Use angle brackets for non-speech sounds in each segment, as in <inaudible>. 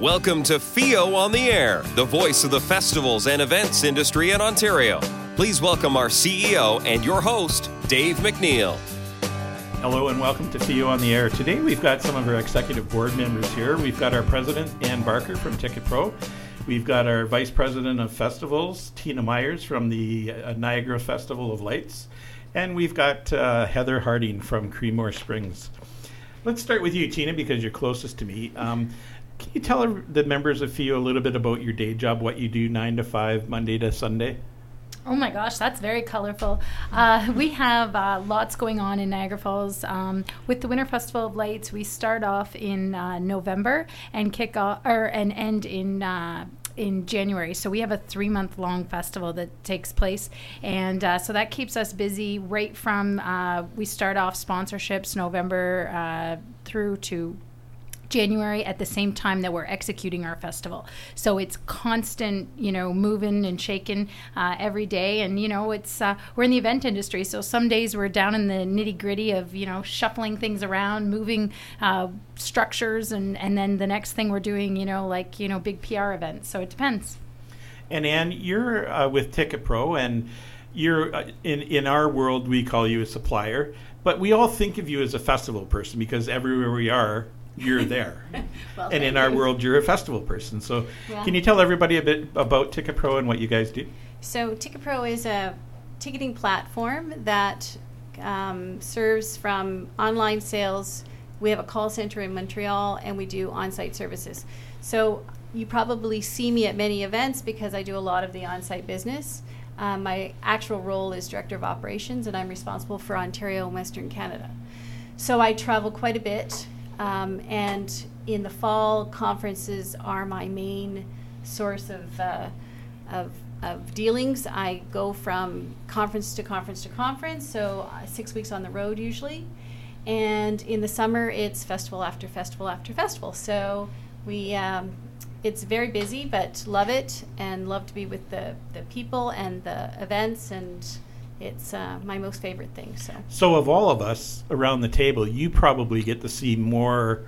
Welcome to FEO on the Air, the voice of the festivals and events industry in Ontario. Please welcome our CEO and your host, Dave MacNeil. Hello and welcome to FEO on the Air. Today we've got some of our executive board members here. We've got our president, Ann Barker from Ticket Pro. We've got our vice president of festivals, Tina Myers from the uh, Niagara Festival of Lights. And we've got uh, Heather Harding from Creemore Springs. Let's start with you, Tina, because you're closest to me. Um, can you tell the members of FEO a little bit about your day job, what you do nine to five, Monday to Sunday? Oh my gosh, that's very colorful. Uh, we have uh, lots going on in Niagara Falls. Um, with the Winter Festival of Lights, we start off in uh, November and kick off or and end in uh, in January. So we have a three month long festival that takes place. And uh, so that keeps us busy right from uh, we start off sponsorships November uh, through to January at the same time that we're executing our festival. So it's constant, you know, moving and shaking uh, every day. And, you know, it's, uh, we're in the event industry. So some days we're down in the nitty gritty of, you know, shuffling things around, moving uh, structures. And, and then the next thing we're doing, you know, like, you know, big PR events. So it depends. And Ann, you're uh, with Ticket Pro and you're uh, in, in our world, we call you a supplier but we all think of you as a festival person because everywhere we are, you're there. <laughs> well, and in our world, you're a festival person. So, yeah. can you tell everybody a bit about Ticket Pro and what you guys do? So, Ticket Pro is a ticketing platform that um, serves from online sales. We have a call center in Montreal, and we do on-site services. So, you probably see me at many events because I do a lot of the on-site business. Um, my actual role is director of operations, and I'm responsible for Ontario and Western Canada. So I travel quite a bit um, and in the fall, conferences are my main source of, uh, of, of, dealings. I go from conference to conference to conference, so uh, six weeks on the road usually. And in the summer, it's festival after festival after festival. So we, um, it's very busy, but love it and love to be with the, the people and the events and it's uh, my most favorite thing. So, so of all of us around the table, you probably get to see more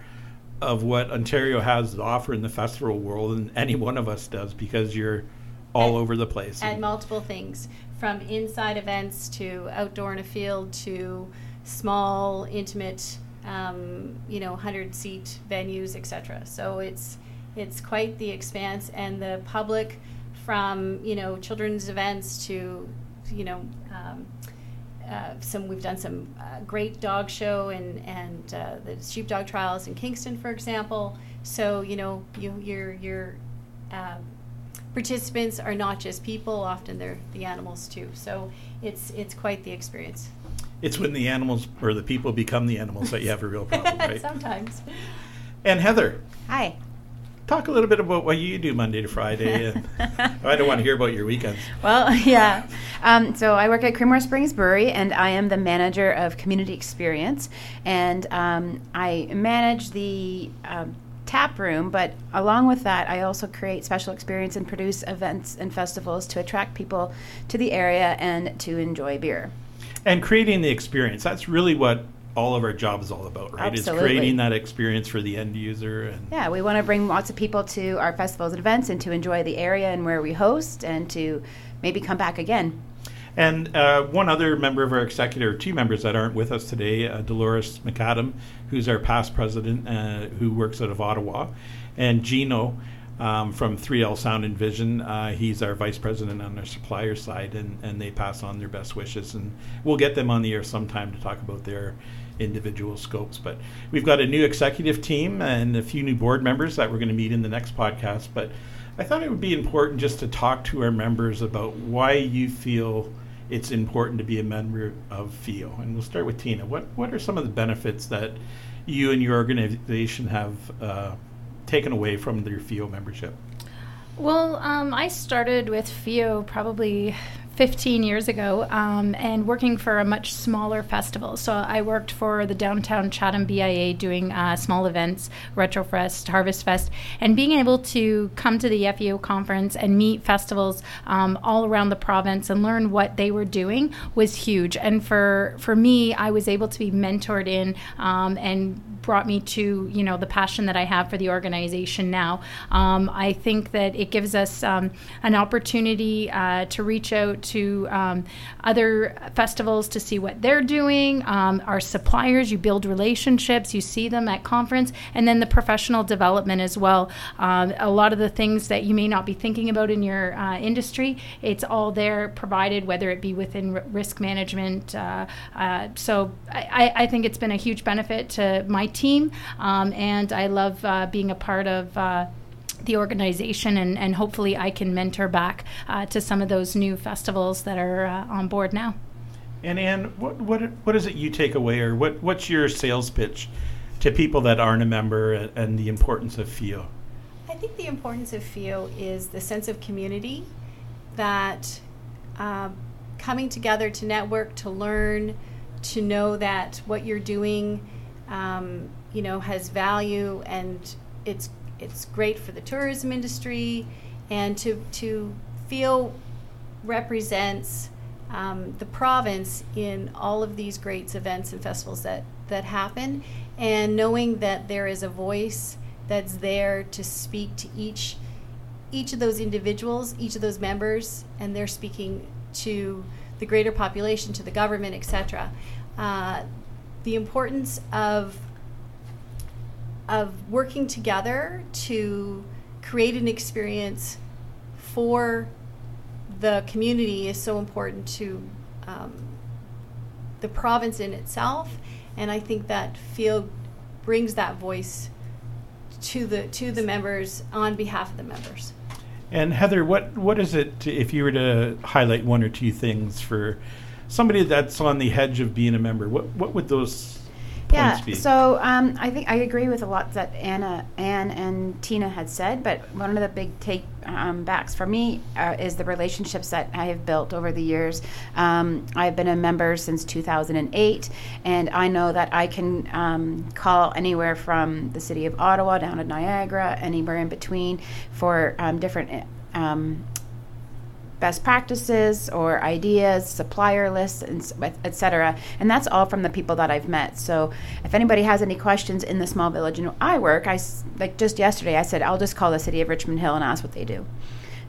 of what Ontario has to offer in the festival world than any one of us does because you're all over the place. And multiple things from inside events to outdoor in a field to small, intimate, um, you know, 100 seat venues, etc. So it's it's quite the expanse, and the public from you know children's events to you know, um, uh, some we've done some uh, great dog show and and uh, the sheepdog trials in Kingston, for example. So you know, you your your um, participants are not just people; often they're the animals too. So it's it's quite the experience. It's when the animals or the people become the animals that you have a real problem, <laughs> right? Sometimes. And Heather. Hi talk a little bit about what you do Monday to Friday. <laughs> I don't want to hear about your weekends. Well, <laughs> yeah. Um, so I work at Creemore Springs Brewery, and I am the manager of community experience, and um, I manage the. Um, tap room, but along with that, I also create special experience and produce events and festivals to attract people to the area and to enjoy beer. And creating the experience, that's really what all of our job is all about, right? Absolutely. Is creating that experience for the end user. And yeah, we want to bring lots of people to our festivals and events and to enjoy the area and where we host and to maybe come back again. And uh, one other member of our executive, two members that aren't with us today, uh, Dolores McAdam, who's our past president, uh, who works out of Ottawa, and Gino um, from 3L Sound and Vision. Uh, he's our vice president on our supplier side, and, and they pass on their best wishes. And we'll get them on the air sometime to talk about their individual scopes. But we've got a new executive team and a few new board members that we're going to meet in the next podcast. But I thought it would be important just to talk to our members about why you feel it's important to be a member of FEO. And we'll start with Tina. What what are some of the benefits that you and your organization have uh, taken away from their FEO membership? Well, um, I started with FEO probably 15 years ago um, and working for a much smaller festival. So I worked for the downtown Chatham BIA doing uh, small events, Retrofest, Harvest Fest, and being able to come to the FEO conference and meet festivals um, all around the province and learn what they were doing was huge. And for for me, I was able to be mentored in um, and brought me to you know the passion that I have for the organization now. Um, I think that it gives us um, an opportunity uh, to reach out to um, other festivals to see what they're doing. Um, our suppliers, you build relationships, you see them at conference, and then the professional development as well. Um, a lot of the things that you may not be thinking about in your uh, industry, it's all there provided, whether it be within r- risk management. Uh, uh so I, I think it's been a huge benefit to my team, um, and I love uh, being a part of uh, the organization and, and hopefully I can mentor back uh, to some of those new festivals that are uh, on board now. And Anne, what, what what is it you take away, or what what's your sales pitch to people that aren't a member, and, and the importance of FEO? I think the importance of FEO is the sense of community that uh, coming together to network, to learn, to know that what you're doing um, you know, has value and it's it's great for the tourism industry and to to feel represents um, the province in all of these great events and festivals that that happen. And knowing that there is a voice that's there to speak to each each of those individuals each of those members and they're speaking to the greater population to the government etc uh, the importance of of working together to create an experience for the community is so important to um, the province in itself, and I think that FEO brings that voice to the to the members on behalf of the members. And Heather, what what is it if you were to highlight one or two things for somebody that's on the hedge of being a member? What what would those yeah, so um, I think I agree with a lot that Anna, Anne, and Tina had said. But one of the big take um, backs for me uh, is the relationships that I have built over the years. Um, I've been a member since 2008, and I know that I can um, call anywhere from the city of Ottawa down to Niagara, anywhere in between, for um, different um, best practices or ideas, supplier lists, and etc. And that's all from the people that I've met. So if anybody has any questions in the small village and I work, I like just yesterday I said I'll just call the city of Richmond Hill and ask what they do.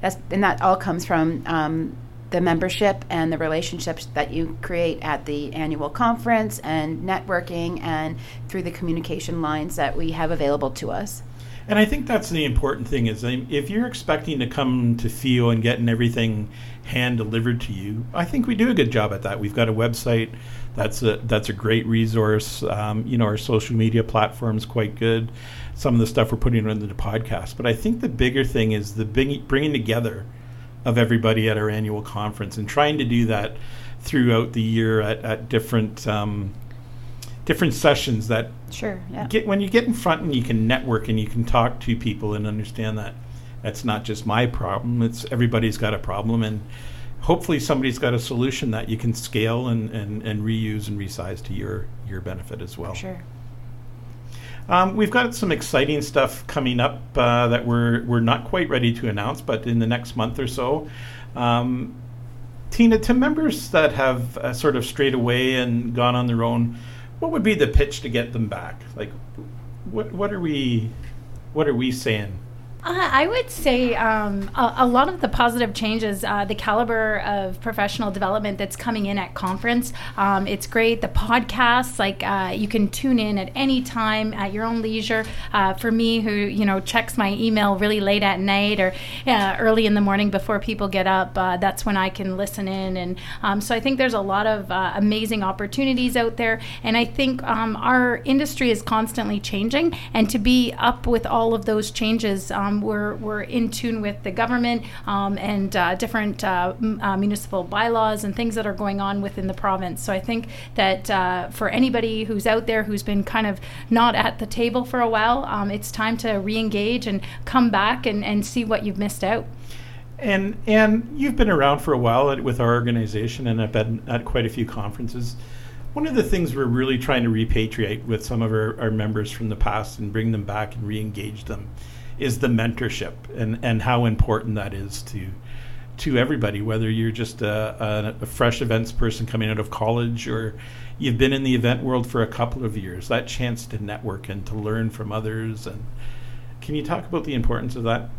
That's and that all comes from um, the membership and the relationships that you create at the annual conference and networking and through the communication lines that we have available to us. And I think that's the important thing is if you're expecting to come to FEO and getting everything hand delivered to you, I think we do a good job at that. We've got a website that's a that's a great resource. Um, you know, our social media platform's quite good. Some of the stuff we're putting into the podcast, but I think the bigger thing is the big, bringing together of everybody at our annual conference and trying to do that throughout the year at, at different um, different sessions that sure yeah. get when you get in front and you can network and you can talk to people and understand that that's not just my problem it's everybody's got a problem and hopefully somebody's got a solution that you can scale and, and, and reuse and resize to your your benefit as well sure um, we've got some exciting stuff coming up uh, that we're we're not quite ready to announce, but in the next month or so. Um, Tina, to members that have uh, sort of strayed away and gone on their own, what would be the pitch to get them back? Like, what what are we what are we saying? Uh, I would say um, a, a, lot of the positive changes, uh, the caliber of professional development that's coming in at conference. Um, it's great. The podcasts, like uh, you can tune in at any time at your own leisure. Uh, for me, who you know checks my email really late at night or uh, early in the morning before people get up, uh, that's when I can listen in. And um, so I think there's a lot of amazing opportunities out there. And I think um, our industry is constantly changing, and to be up with all of those changes. Um, we're, we're in tune with the government um, and uh, different uh, m- uh, municipal bylaws and things that are going on within the province. So I think that uh, for anybody who's out there who's been kind of not at the table for a while, um, it's time to re engage and come back and, and see what you've missed out. and and you've been around for a while at, with our organization, and I've been at quite a few conferences. One of the things we're really trying to repatriate with some of our, our members from the past and bring them back and re-engage them is the mentorship and, and how important that is to to everybody, whether you're just a, a, fresh events person coming out of college or you've been in the event world for a couple of years. That chance to network and to learn from others. And can you talk about the importance of that?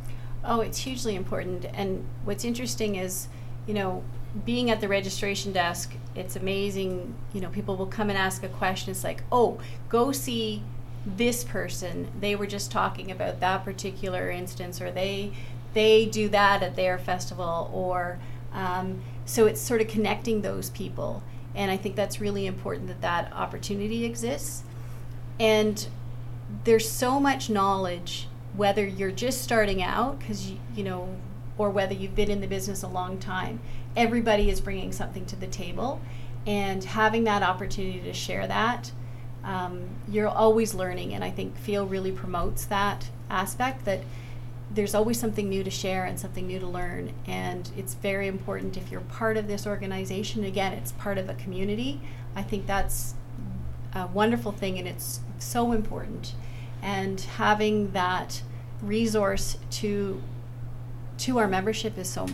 Oh, it's hugely important. And what's interesting is, you know, being at the registration desk, it's amazing. You know, people will come and ask a question. It's like, oh, go see this person. They were just talking about that particular instance, or they they do that at their festival, or um, so it's sort of connecting those people. And I think that's really important that that opportunity exists. And there's so much knowledge, whether you're just starting out, because you, you know, or whether you've been in the business a long time everybody is bringing something to the table and having that opportunity to share that um, you're always learning and i think FEO really promotes that aspect that there's always something new to share and something new to learn. And it's very important if you're part of this organization again it's part of a community i think that's a wonderful thing and it's so important. And having that resource to to our membership is so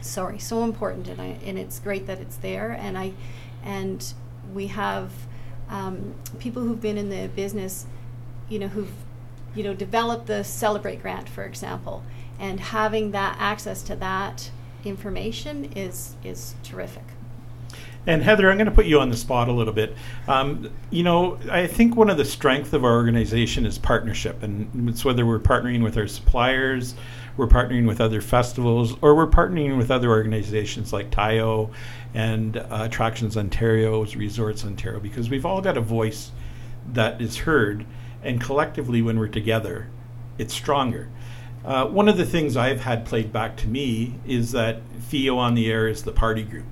sorry, so important, and I and it's great that it's there, and I and we have um, people who've been in the business, you know, who've you know developed the Celebrate grant, for example, and having that access to that information is is terrific. And Heather, I'm going to put you on the spot a little bit. Um, you know, I think one of the strengths of our organization is partnership, and it's whether we're partnering with our suppliers, we're partnering with other festivals, or we're partnering with other organizations like TIO and uh, Attractions Ontario, Resorts Ontario, because we've all got a voice that is heard, and collectively, when we're together, it's stronger. Uh, one of the things I've had played back to me is that FEO on the air is the party group.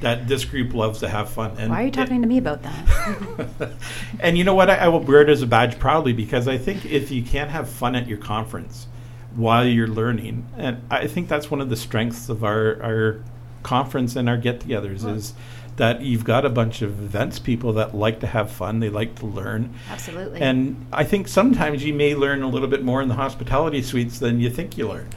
That this group loves to have fun. And Why are you talking it, to me about that? <laughs> and you know what? I, I will wear it as a badge proudly because I think if you can't have fun at your conference, while you're learning. And I think that's one of the strengths of our, our conference and our get togethers is that you've got a bunch of events people that like to have fun, they like to learn. Absolutely. And I think sometimes you may learn a little bit more in the hospitality suites than you think you learn.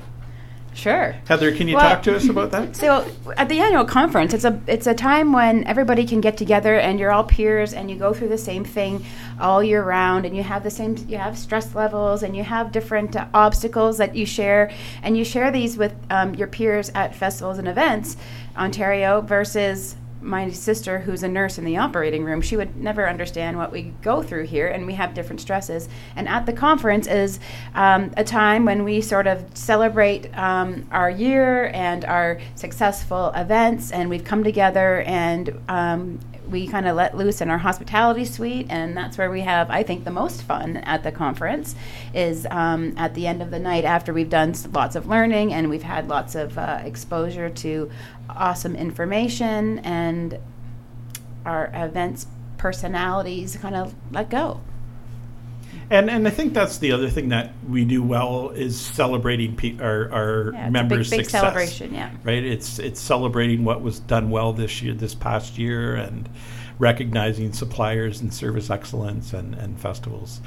Sure. Heather, can you well, talk to us about that? <laughs> So, at the annual conference, it's a it's a time when everybody can get together and you're all peers and you go through the same thing all year round and you have the same you have stress levels and you have different uh, obstacles that you share and you share these with um, your peers at festivals and events, Ontario versus my sister who's a nurse in the operating room she would never understand what we go through here and we have different stresses. And at the conference is um, a time when we sort of celebrate um, our year and our successful events and we've come together and um, we kind of let loose in our hospitality suite, and that's where we have, I think, the most fun at the conference. Is um, at the end of the night after we've done lots of learning and we've had lots of uh, exposure to awesome information, and our events personalities kind of let go. And and I think that's the other thing that we do well is celebrating pe- our our yeah, members' big, big success. celebration, yeah. Right. It's it's celebrating what was done well this year, this past year, and recognizing suppliers and service excellence and and festivals.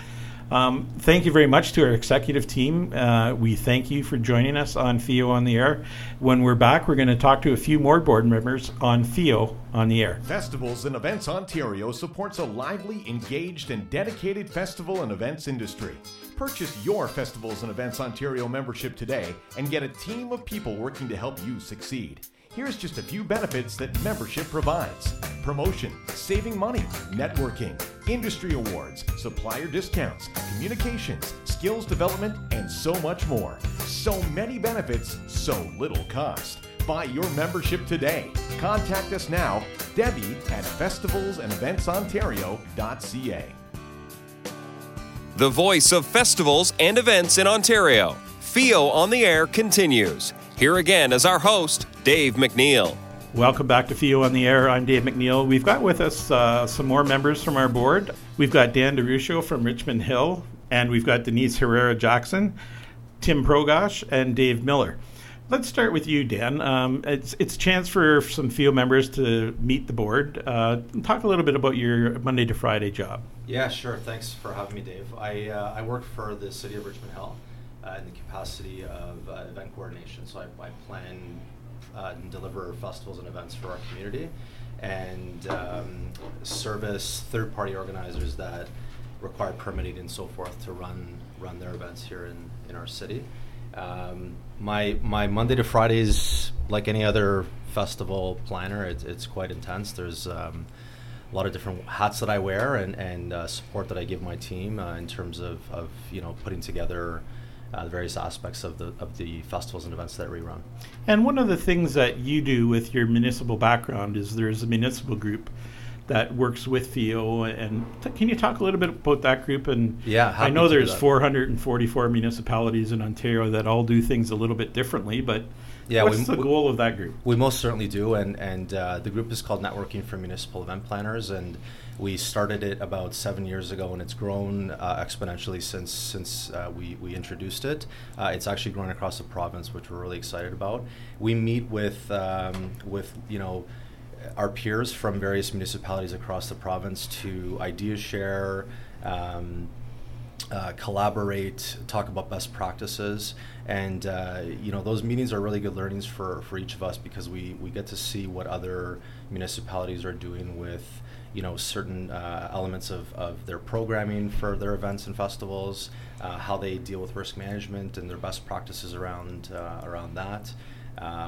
Um, thank you very much to our executive team. Uh, we thank you for joining us on FEO on the Air. When we're back, we're going to talk to a few more board members on FEO on the Air. Festivals and Events Ontario supports a lively, engaged, and dedicated festival and events industry. Purchase your Festivals and Events Ontario membership today and get a team of people working to help you succeed. Here's just a few benefits that membership provides promotion, saving money, networking, industry awards, supplier discounts, communications, skills development, and so much more. So many benefits, so little cost. Buy your membership today. Contact us now, Debbie at festivalsandeventsontario.ca. The voice of festivals and events in Ontario. FEO on the air continues. Here again is our host, Dave MacNeil. Welcome back to FEO on the Air. I'm Dave MacNeil. We've got with us uh, some more members from our board. We've got Dan DeRuscio from Richmond Hill, and we've got Denise Herrera Jackson, Tim Progosh, and Dave Miller. let's start with you, Dan. Um, it's it's a chance for some FEO members to meet the board. Uh, talk a little bit about your Monday to Friday job. Yeah, sure. Thanks for having me, Dave. I uh, I work for the City of Richmond Hill uh, in the capacity of uh, event coordination. So I, I plan uh, and deliver festivals and events for our community, and um, service third-party organizers that require permitting and so forth to run run their events here in, in our city. Um, my my Monday to Fridays, like any other festival planner, it's it's quite intense. There's um, a lot of different hats that I wear and and uh, support that I give my team uh, in terms of, of you know putting together uh, the various aspects of the of the festivals and events that we run. And one of the things that you do with your municipal background is there's a municipal group that works with FEO. And t- can you talk a little bit about that group? And Yeah, I know there's 444 municipalities in Ontario that all do things a little bit differently, but Yeah, what's we- the goal of that group? We most certainly do, and and uh, the group is called Networking for Municipal Event Planners, and we started it about seven years ago, and it's grown uh, exponentially since since uh, we we introduced it. Uh, it's actually grown across the province, which we're really excited about. We meet with um, with you know our peers from various municipalities across the province to idea share. Um, uh, collaborate, talk about best practices, and uh, you know those meetings are really good learnings for, for each of us because we, we get to see what other municipalities are doing with you know certain uh, elements of, of their programming for their events and festivals, uh, how they deal with risk management and their best practices around uh, around that.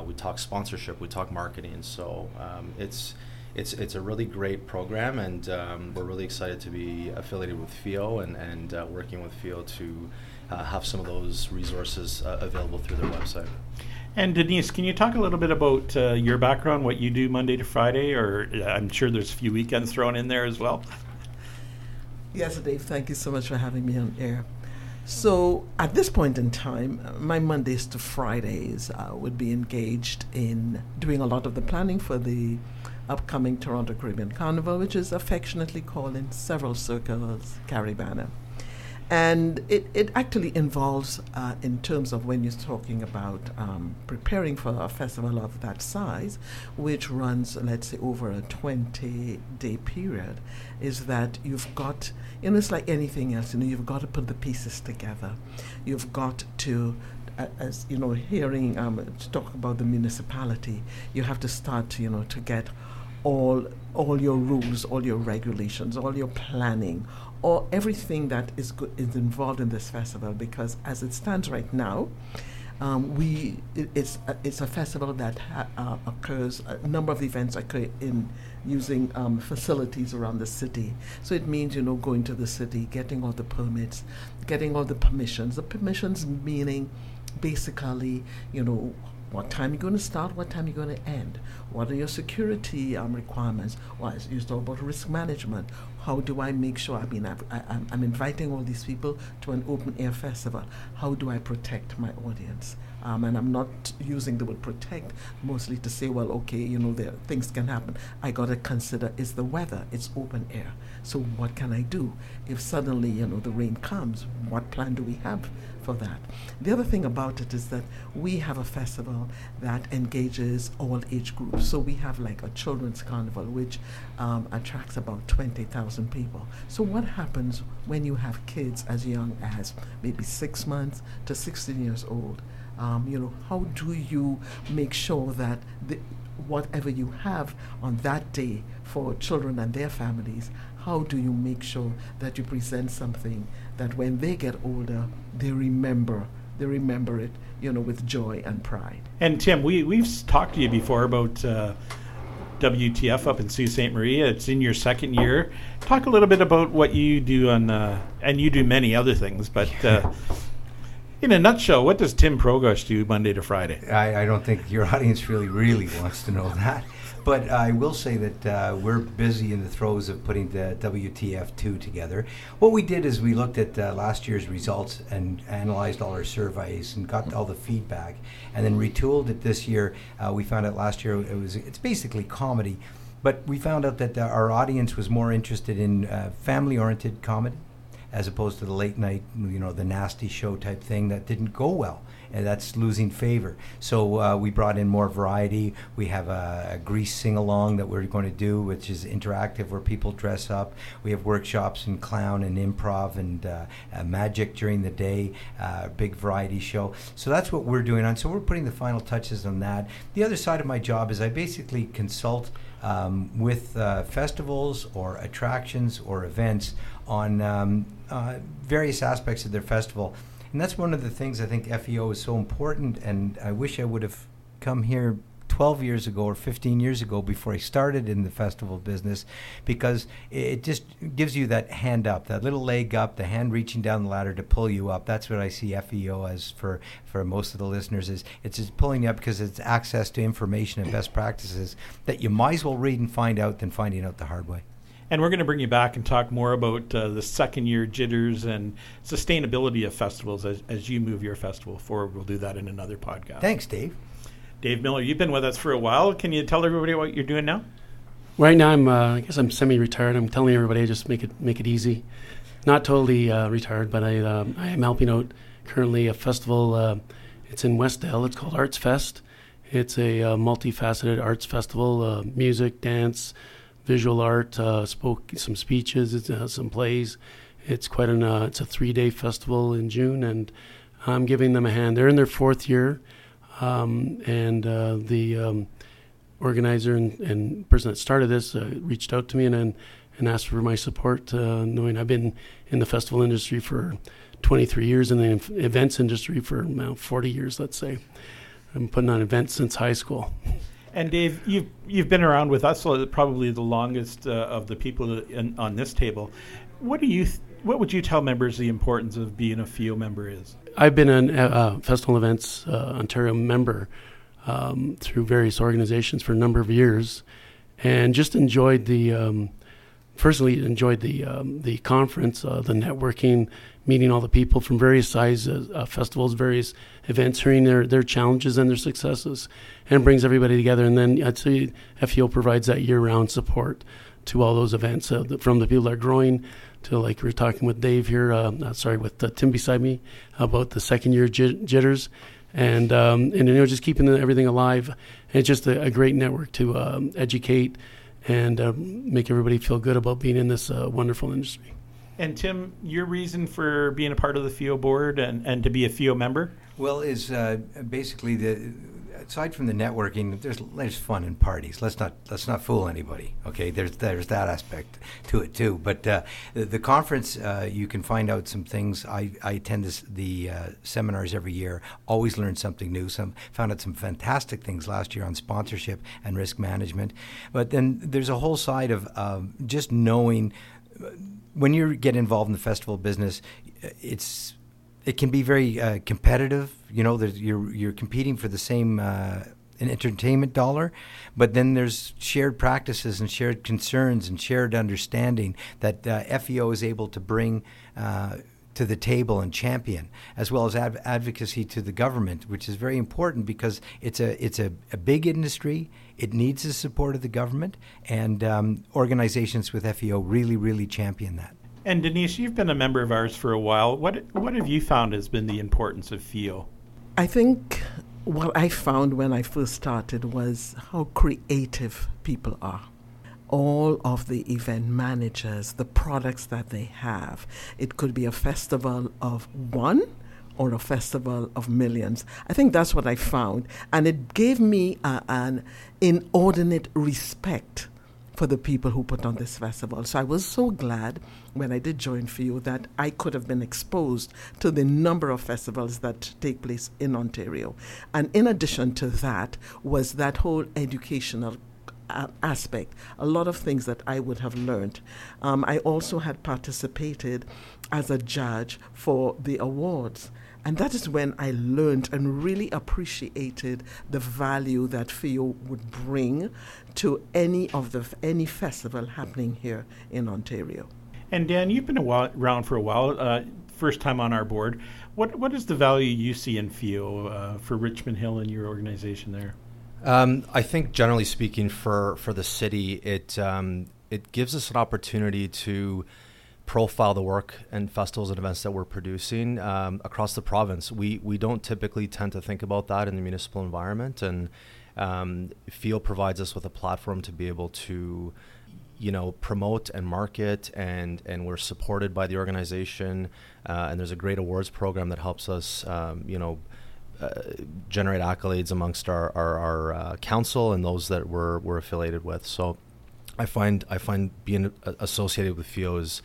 We talk sponsorship, we talk marketing, so um, it's it's it's a really great program, and um, we're really excited to be affiliated with FEO and and uh, working with FEO to uh, have some of those resources uh, available through their website. And Denise, can you talk a little bit about uh, your background, what you do Monday to Friday, or uh, I'm sure there's a few weekends thrown in there as well? Yes, Dave, thank you so much for having me on air. So, at this point in time, uh, my Mondays to Fridays uh, would be engaged in doing a lot of the planning for the upcoming Toronto Caribbean Carnival, which is affectionately called in several circles Caribana. And it, it actually involves, uh, in terms of when you're talking about um, preparing for a festival of that size, which runs, let's say, over a 20 day period, is that you've got, you know, it's like anything else, you know, you've got to put the pieces together. You've got to, as you know, hearing um, to talk about the municipality, you have to start, you know, to get all all your rules, all your regulations, all your planning, or everything that is go- is involved in this festival. Because as it stands right now, um, we it, it's a, it's a festival that ha- uh, occurs. A number of events occur in using um, facilities around the city. So it means you know going to the city, getting all the permits, getting all the permissions. The permissions meaning basically you know what time you're going to start, what time you're going to end, what are your security um, requirements, what is you talk about risk management, how do I make sure, I mean, I've, I, I'm, I'm inviting all these people to an open air festival, how do I protect my audience? Um, and I'm not using the word protect mostly to say, well, okay, you know, there things can happen. I got to consider is the weather. It's open air. So what can I do if suddenly, you know, the rain comes? What plan do we have for that? The other thing about it is that we have a festival that engages all age groups. So we have like a children's carnival, which um, attracts about 20,000 people. So what happens when you have kids as young as maybe six months to 16 years old? Um, you know, how do you make sure that the, whatever you have on that day for children and their families, how do you make sure that you present something that when they get older, they remember, they remember it, you know, with joy and pride. And Tim, we we've talked to you before about uh, WTF up in Sault Ste. Marie. It's in your second year. Talk a little bit about what you do on, uh, and you do many other things, but. Uh, in a nutshell, what does Tim Progosh do Monday to Friday? I, I don't think your <laughs> audience really, really wants to know that. But I will say that uh, we're busy in the throes of putting the WTF2 together. What we did is we looked at uh, last year's results and analyzed all our surveys and got all the feedback, and then retooled it this year. Uh, we found out last year it was it's basically comedy, but we found out that uh, our audience was more interested in uh, family-oriented comedy as opposed to the late night, you know, the nasty show type thing that didn't go well and that's losing favor. So uh, we brought in more variety. We have a, a Grease sing along that we're going to do, which is interactive, where people dress up. We have workshops in clown and improv and uh, uh, magic during the day. Uh, big variety show. So that's what we're doing on. So we're putting the final touches on that. The other side of my job is I basically consult. Um, with uh, festivals or attractions or events on um, uh, various aspects of their festival. And that's one of the things I think FEO is so important. And I wish I would have come here 12 years ago or 15 years ago before I started in the festival business because it just gives you that hand up, that little leg up, the hand reaching down the ladder to pull you up. That's what I see FEO as for, for most of the listeners is it's just pulling you up because it's access to information and best practices that you might as well read and find out than finding out the hard way. And we're going to bring you back and talk more about uh, the second year jitters and sustainability of festivals as, as you move your festival forward. We'll do that in another podcast. Thanks, Dave. Dave Miller, you've been with us for a while. Can you tell everybody what you're doing now? Right now, I'm. Uh, I guess I'm semi-retired. I'm telling everybody just make it make it easy. Not totally uh, retired, but I um, I am helping out currently a festival. Uh, it's in Westdale. It's called Arts Fest. It's a uh, multifaceted arts festival: uh, music, dance, visual art, uh, spoke some speeches, has some plays. It's quite an uh, it's a three day festival in June, and I'm giving them a hand. They're in their fourth year, um, and uh, the um, organizer and, and, person that started this uh, reached out to me and, and and asked for my support, uh, knowing I've been in the festival industry for 23 years in the events industry for now 40 years, let's say. I'm putting on events since high school. And Dave, you've you've been around with us probably the longest uh, of the people in, on this table. What do you? Th- what would you tell members the importance of being a FEO member is? I've been a uh, uh, Festival Events uh, Ontario member um, through various organizations for a number of years, and just enjoyed the. Um, firstly, enjoyed the um, the conference, uh, the networking, meeting all the people from various sizes, uh, festivals, various events, hearing their, their challenges and their successes, and brings everybody together. And then I'd say FEO provides that year round support to all those events, uh, from the people that are growing to like we are talking with Dave here, uh, uh sorry, with uh, Tim beside me about the second year jitters. And um, and you know just keeping everything alive, and it's just a, a great network to um, educate and uh, make everybody feel good about being in this uh, wonderful industry. And Tim, your reason for being a part of the FEO board and, and to be a FEO member? Well, is uh, basically the aside from the networking, there's there's fun in parties. Let's not let's not fool anybody. Okay, there's there's that aspect to it too. But uh, the, the, conference, uh, you can find out some things. I, I attend this, the uh, seminars every year. Always learn something new. Some found out some fantastic things last year on sponsorship and risk management. But then there's a whole side of um, just knowing when you get involved in the festival business, it's it can be very uh, competitive. You know, you're you're competing for the same uh, an entertainment dollar, but then there's shared practices and shared concerns and shared understanding that uh, FEO is able to bring uh, to the table and champion, as well as adv- advocacy to the government, which is very important because it's a it's a, a big industry. It needs the support of the government, and um, organizations with FEO really, really champion that. And Denise, you've been a member of ours for a while. What what have you found has been the importance of FEO? I think what I found when I first started was how creative people are all of the event managers, the products that they have. It could be a festival of one or a festival of millions. I think that's what I found. And it gave me uh, an inordinate respect for the people who put on this festival. So I was so glad when I did join for you that I could have been exposed to the number of festivals that take place in Ontario. And in addition to that was that whole educational aspect, a lot of things that I would have learned. Um, I also had participated as a judge for the awards. And that is when I learned and really appreciated the value that FEO would bring to any of the any festival happening here in Ontario. And Dan, you've been around for a while. Uh, first time on our board. What what is the value you see in FEO uh, for Richmond Hill and your organization there? Um, I think, generally speaking, for for the city, it um, it gives us an opportunity to profile the work and festivals and events that we're producing um, across the province. We we don't typically tend to think about that in the municipal environment, and um, provides us with a platform to be able to, you know, promote and market, and and we're supported by the organization, uh, and there's a great awards program that helps us, um, you know. Uh, generate accolades amongst our, our, our uh, council and those that we're, we're affiliated with. So I find I find being associated with FEO is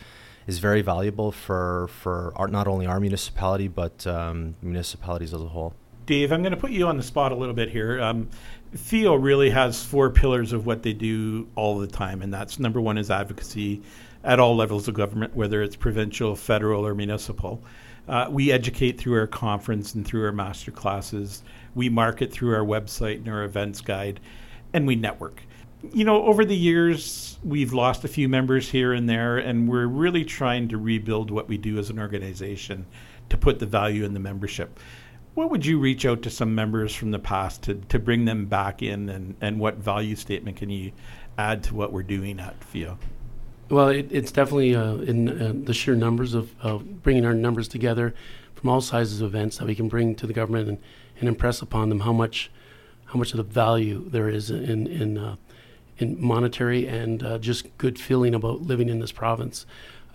is very valuable for for our, not only our municipality but um, municipalities as a whole. Dave, I'm going to put you on the spot a little bit here. Um, FEO really has four pillars of what they do all the time, and that's number one is advocacy at all levels of government, whether it's provincial, federal, or municipal. Uh, we educate through our conference and through our master classes. We market through our website and our events guide, and we network you know, over the years, we've lost a few members here and there, and we're really trying to rebuild what we do as an organization to put the value in the membership. What would you reach out to some members from the past to, to bring them back in, and, and what value statement can you add to what we're doing at FEO? Well, it, it's definitely uh, in uh, the sheer numbers of uh, bringing our numbers together from all sizes of events that we can bring to the government and, and impress upon them how much how much of the value there is in in uh, in monetary and uh, just good feeling about living in this province.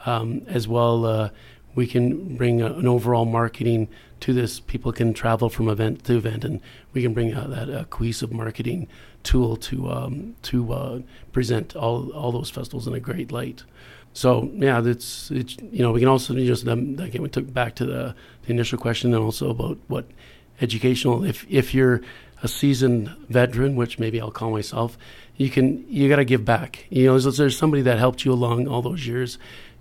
Um, as well, uh, we can bring a, an overall marketing to this. People can travel from event to event, and we can bring uh, that uh, cohesive marketing tool to um, to uh, present all all those festivals in a great light. So yeah, that's it's you know we can also just um, again we took back to the, the initial question and also about what educational if if you're a seasoned veteran, which maybe I'll call myself, you can you got to give back. You know, there's, there's somebody that helped you along all those years.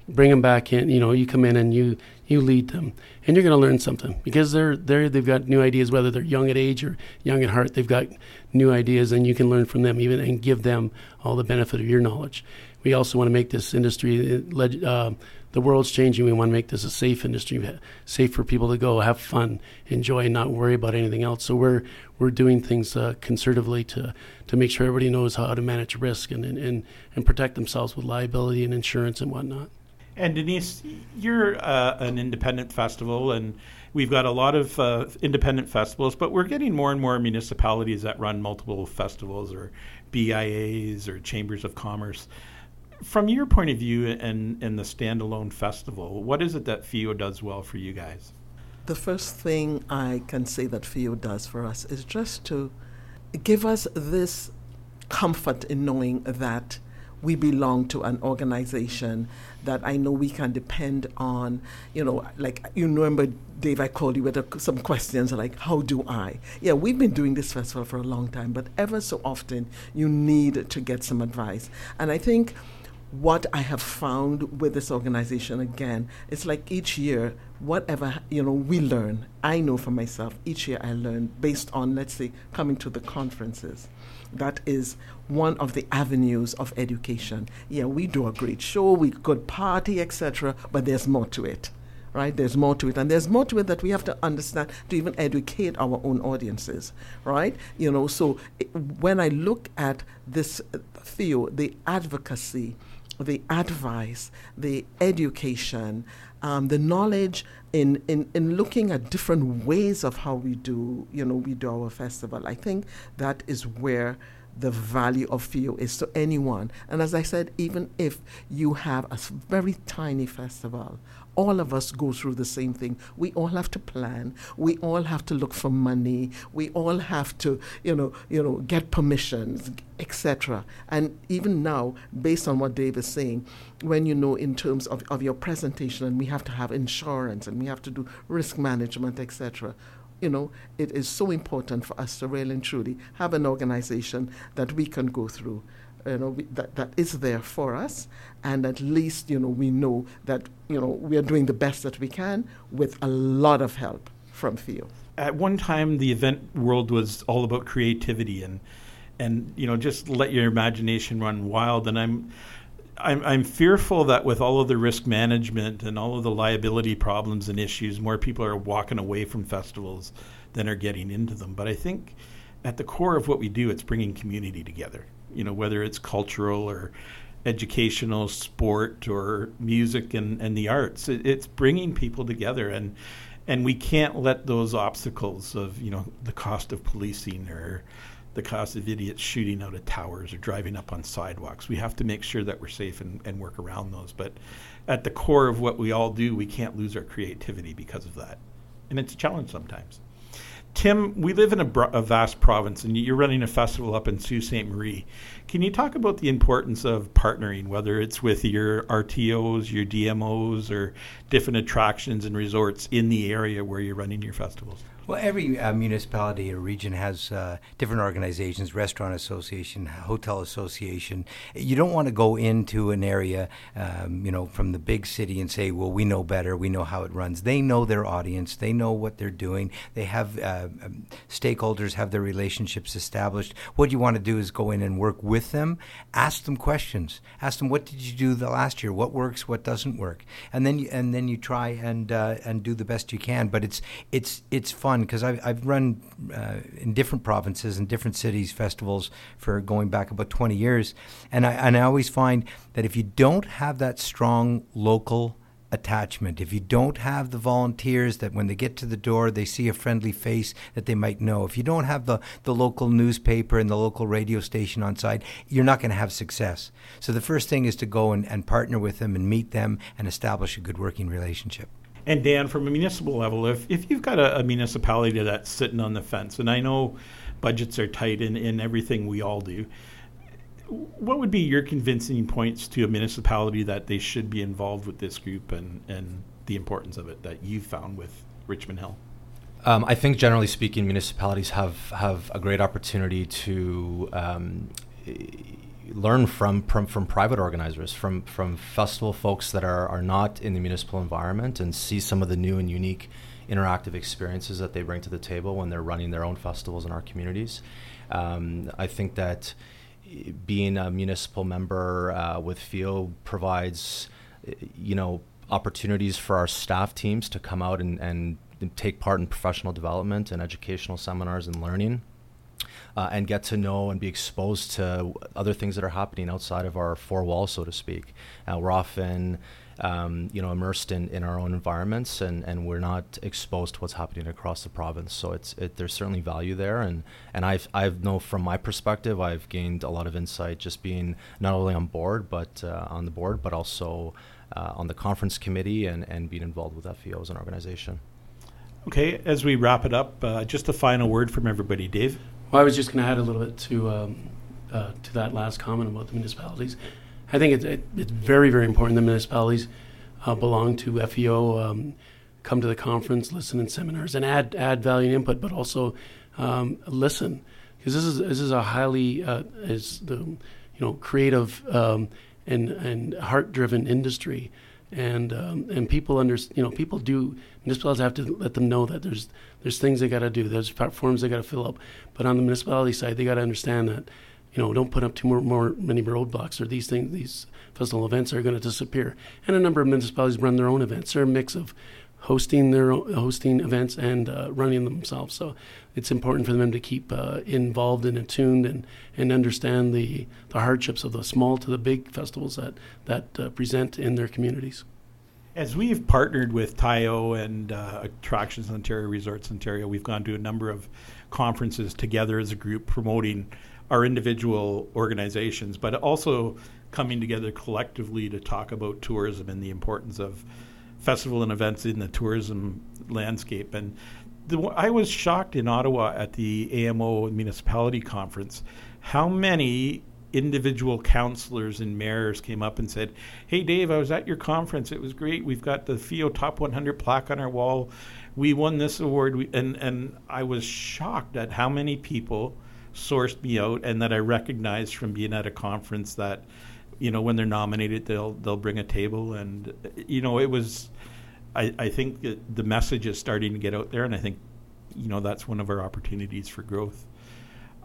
Bring them back in. You know, you come in and you you lead them, and you're going to learn something because they're they they've got new ideas. Whether they're young at age or young at heart, they've got new ideas, and you can learn from them even and give them all the benefit of your knowledge. We also want to make this industry uh, the world's changing. We want to make this a safe industry, safe for people to go, have fun, enjoy, and not worry about anything else. So we're we're doing things uh, conservatively to to make sure everybody knows how to manage risk and and and and protect themselves with liability and insurance and whatnot. And Denise, you're uh, an independent festival, and we've got a lot of uh, independent festivals, but we're getting more and more municipalities that run multiple festivals or BIAs or chambers of commerce from your point of view and, and the standalone festival, what is it that FEO does well for you guys? The first thing I can say that FEO does for us is just to give us this comfort in knowing that we belong to an organization that I know we can depend on. You know, like you remember, Dave, I called you with a, some questions like, How do I? Yeah, we've been doing this festival for a long time, but ever so often you need to get some advice. And I think what I have found with this organization again, it's like each year, whatever you know, we learn. I know for myself, each year I learn based on, let's say, coming to the conferences. That is one of the avenues of education. Yeah, we do a great show, we could party, etc., but there's more to it. Right, there's more to it, and there's more to it that we have to understand to even educate our own audiences. Right, you know. So it, when I look at this eh, field, the advocacy, the advice, the education, um, the knowledge in, in, in looking at different ways of how we do, you know, we do our festival. I think that is where the value of FEO is to anyone. And as I said, even if you have a very tiny festival all of us go through the same thing. We all have to plan. We all have to look for money. We all have to, you know, you know, get permissions, etc. And even now, based on what Dave is saying, when you know in terms of, of your presentation, and we have to have insurance, and we have to do risk management, etc you know, it is so important for us to really and truly have an organization that we can go through you know, we, that, that is there for us. And at least, you know, we know that, you know, we are doing the best that we can with a lot of help from FEO. At one time, the event world was all about creativity and, and you know, just let your imagination run wild. And I'm, I'm, I'm fearful that with all of the risk management and all of the liability problems and issues, more people are walking away from festivals than are getting into them. But I think at the core of what we do, it's bringing community together you know, whether it's cultural or educational, sport, or music and, and the arts. It, it's bringing people together, and and we can't let those obstacles of you know the cost of policing or the cost of idiots shooting out of towers or driving up on sidewalks. We have to make sure that we're safe and, and work around those. But at the core of what we all do, we can't lose our creativity because of that. And it's a challenge sometimes. Tim, we live in a, a, vast province, and you're running a festival up in Sault Ste. Marie. Can you talk about the importance of partnering, whether it's with your RTOs, your DMOs, or different attractions and resorts in the area where you're running your festivals? Well, every uh, municipality or region has uh, different organizations, restaurant association, hotel association. You don't want to go into an area, um, you know, from the big city and say, well, we know better, we know how it runs. They know their audience, they know what they're doing. They have uh, um, stakeholders, have their relationships established. What you want to do is go in and work with them, ask them questions, ask them, what did you do the last year? What works? What doesn't work? And then you, and then you try and uh, and do the best you can. But it's it's it's fun fun because I've, I've run uh, in different provinces and different cities festivals for going back about 20 years. And I, and I always find that if you don't have that strong local attachment. If you don't have the volunteers that when they get to the door they see a friendly face that they might know. If you don't have the, the local newspaper and the local radio station on site, you're not going to have success. So the first thing is to go and, and partner with them and meet them and establish a good working relationship. And Dan, from a municipal level, if, if you've got a, a municipality that's sitting on the fence, and I know budgets are tight in, in everything we all do, what would be your convincing points to a municipality that they should be involved with this group and, and the importance of it that you've found with Richmond Hill? Um, I think generally speaking, municipalities have, have a great opportunity to um, learn from, from, from private organizers, from from festival folks that are are not in the municipal environment, and see some of the new and unique interactive experiences that they bring to the table when they're running their own festivals in our communities. Um, I think that being a municipal member uh, with FEO provides, you know, opportunities for our staff teams to come out and, and take part in professional development and educational seminars and learning uh, and get to know and be exposed to other things that are happening outside of our four walls, so to speak. Uh, we're often um, you know, immersed in, in our own environments, and, and we're not exposed to what's happening across the province. So it's it, there's certainly value there, and and I've I've know from my perspective, I've gained a lot of insight just being not only on board, but uh, on the board, but also uh, on the conference committee, and and being involved with FEO as an organization. Okay, as we wrap it up, uh, just a final word from everybody, Dave. Well, I was just going to add a little bit to um, uh, to that last comment about the municipalities. I think it's, it, it's very, very important that municipalities uh, belong to FEO, um, come to the conference, listen in seminars, and add add value and input, but also um, listen because this is this is a highly uh, is the you know creative um, and and heart driven industry and um, and people under you know people do municipalities have to let them know that there's there's things they got to do. There's forms they got to fill up. But on the municipality side they got to understand that you know don't put up too more, more many roadblocks or these things these festival events are going to disappear. And a number of municipalities run their own events. They're a mix of hosting their own, hosting events and uh, running them themselves. So it's important for them to keep uh, involved and attuned and, and understand the, the hardships of the small to the big festivals that, that uh, present in their communities. As we've partnered with TIO and uh, Attractions Ontario, Resorts Ontario, we've gone to a number of conferences together as a group promoting our individual organizations, but also coming together collectively to talk about tourism and the importance of festival and events in the tourism landscape. And the, I was shocked in Ottawa at the AMO municipality conference how many individual councilors and mayors came up and said, "Hey, Dave, I was at your conference. It was great. We've got the FEO Top 100 plaque on our wall. We won this award." We, and and I was shocked at how many people sourced me out and that I recognized from being at a conference that, you know, when they're nominated, they'll they'll bring a table, and you know, it was I, I think the message is starting to get out there, and I think you know that's one of our opportunities for growth.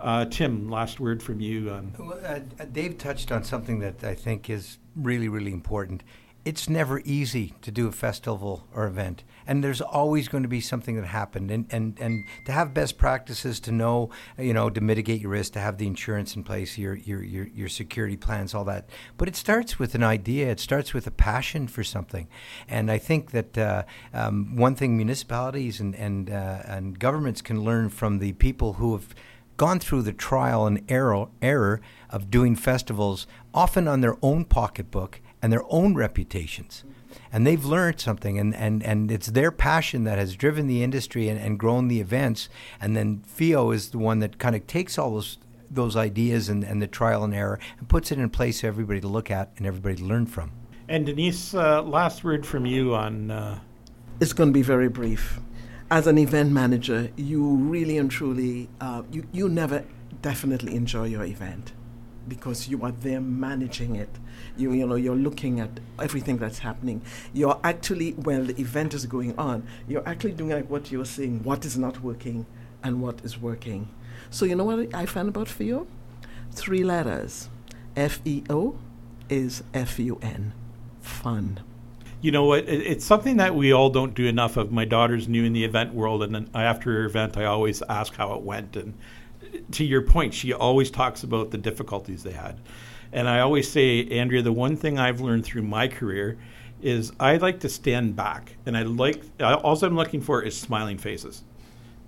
Uh, Tim, last word from you. On well, uh, uh, Dave touched on something that I think is really, really important. it's never easy to do a festival or event and there's always going to be something that happened and, and, and to have best practices to know you know to mitigate your risk to have the insurance in place your, your, your, your security plans all that but it starts with an idea it starts with a passion for something and I think that uh, um, one thing municipalities and, and, uh, and governments can learn from the people who have gone through the trial and error, error of doing festivals often on their own pocketbook and their own reputations. And they've learned something, and, and, and it's their passion that has driven the industry and, and grown the events. And then FEO is the one that kind of takes all those those ideas and, and the trial and error and puts it in place for everybody to look at and everybody to learn from. And Denise, uh, last word from you on. Uh... It's going to be very brief. As an event manager, you really and truly, uh, you, you never definitely enjoy your event because you are there managing it. You you know you're looking at everything that's happening. You're actually when the event is going on, you're actually doing like what you're saying. What is not working, and what is working. So you know what I found about FEO? Three letters. F E O is F U N. Fun. You know what? It's something that we all don't do enough of. My daughter's new in the event world, and then after her event, I always ask how it went. And to your point, she always talks about the difficulties they had. And I always say, Andrea, the one thing I've learned through my career is I like to stand back, and I like all I'm looking for is smiling faces,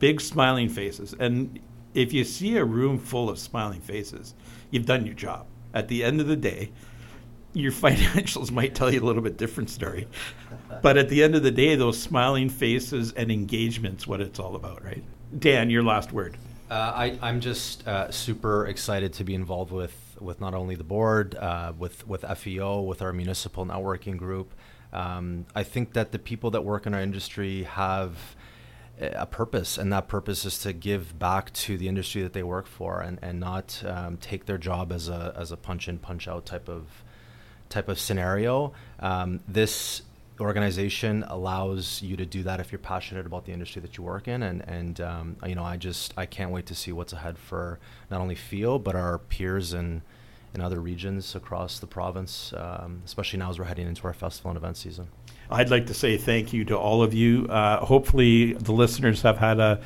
big smiling faces. And if you see a room full of smiling faces, you've done your job. At the end of the day, your <laughs> financials might tell you a little bit different story, but at the end of the day, those smiling faces and engagements, what it's all about, right? Dan, your last word. Uh, I, I'm just uh, super excited to be involved with, with not only the board, uh, with, with FEO, with our municipal networking group. Um, I think that the people that work in our industry have a purpose, and that purpose is to give back to the industry that they work for, and and not um, take their job as a as a punch in punch out type of type of scenario. Um, this organization allows you to do that if you're passionate about the industry that you work in and and um, you know I just I can't wait to see what's ahead for not only FEO but our peers in in other regions across the province um, especially now as we're heading into our festival and event season I'd like to say thank you to all of you uh, hopefully the listeners have had a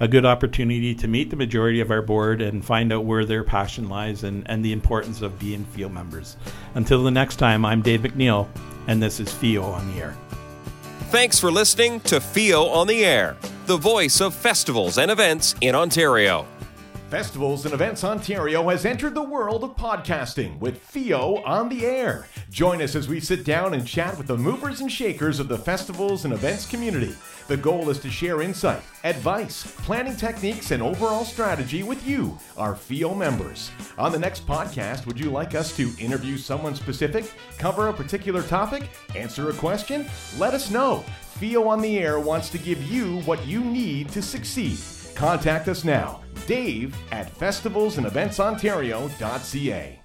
a good opportunity to meet the majority of our board and find out where their passion lies and, and the importance of being FEO members. Until the next time, I'm Dave MacNeil, and this is FEO on the Air. Thanks for listening to FEO on the Air, the voice of festivals and events in Ontario. Festivals and Events Ontario has entered the world of podcasting with FEO on the Air. Join us as we sit down and chat with the movers and shakers of the festivals and events community. The goal is to share insight, advice, planning techniques, and overall strategy with you, our FEO members. On the next podcast, would you like us to interview someone specific, cover a particular topic, answer a question? Let us know. FEO on the Air wants to give you what you need to succeed. Contact us now, dave at festivalsandeventsontario.ca.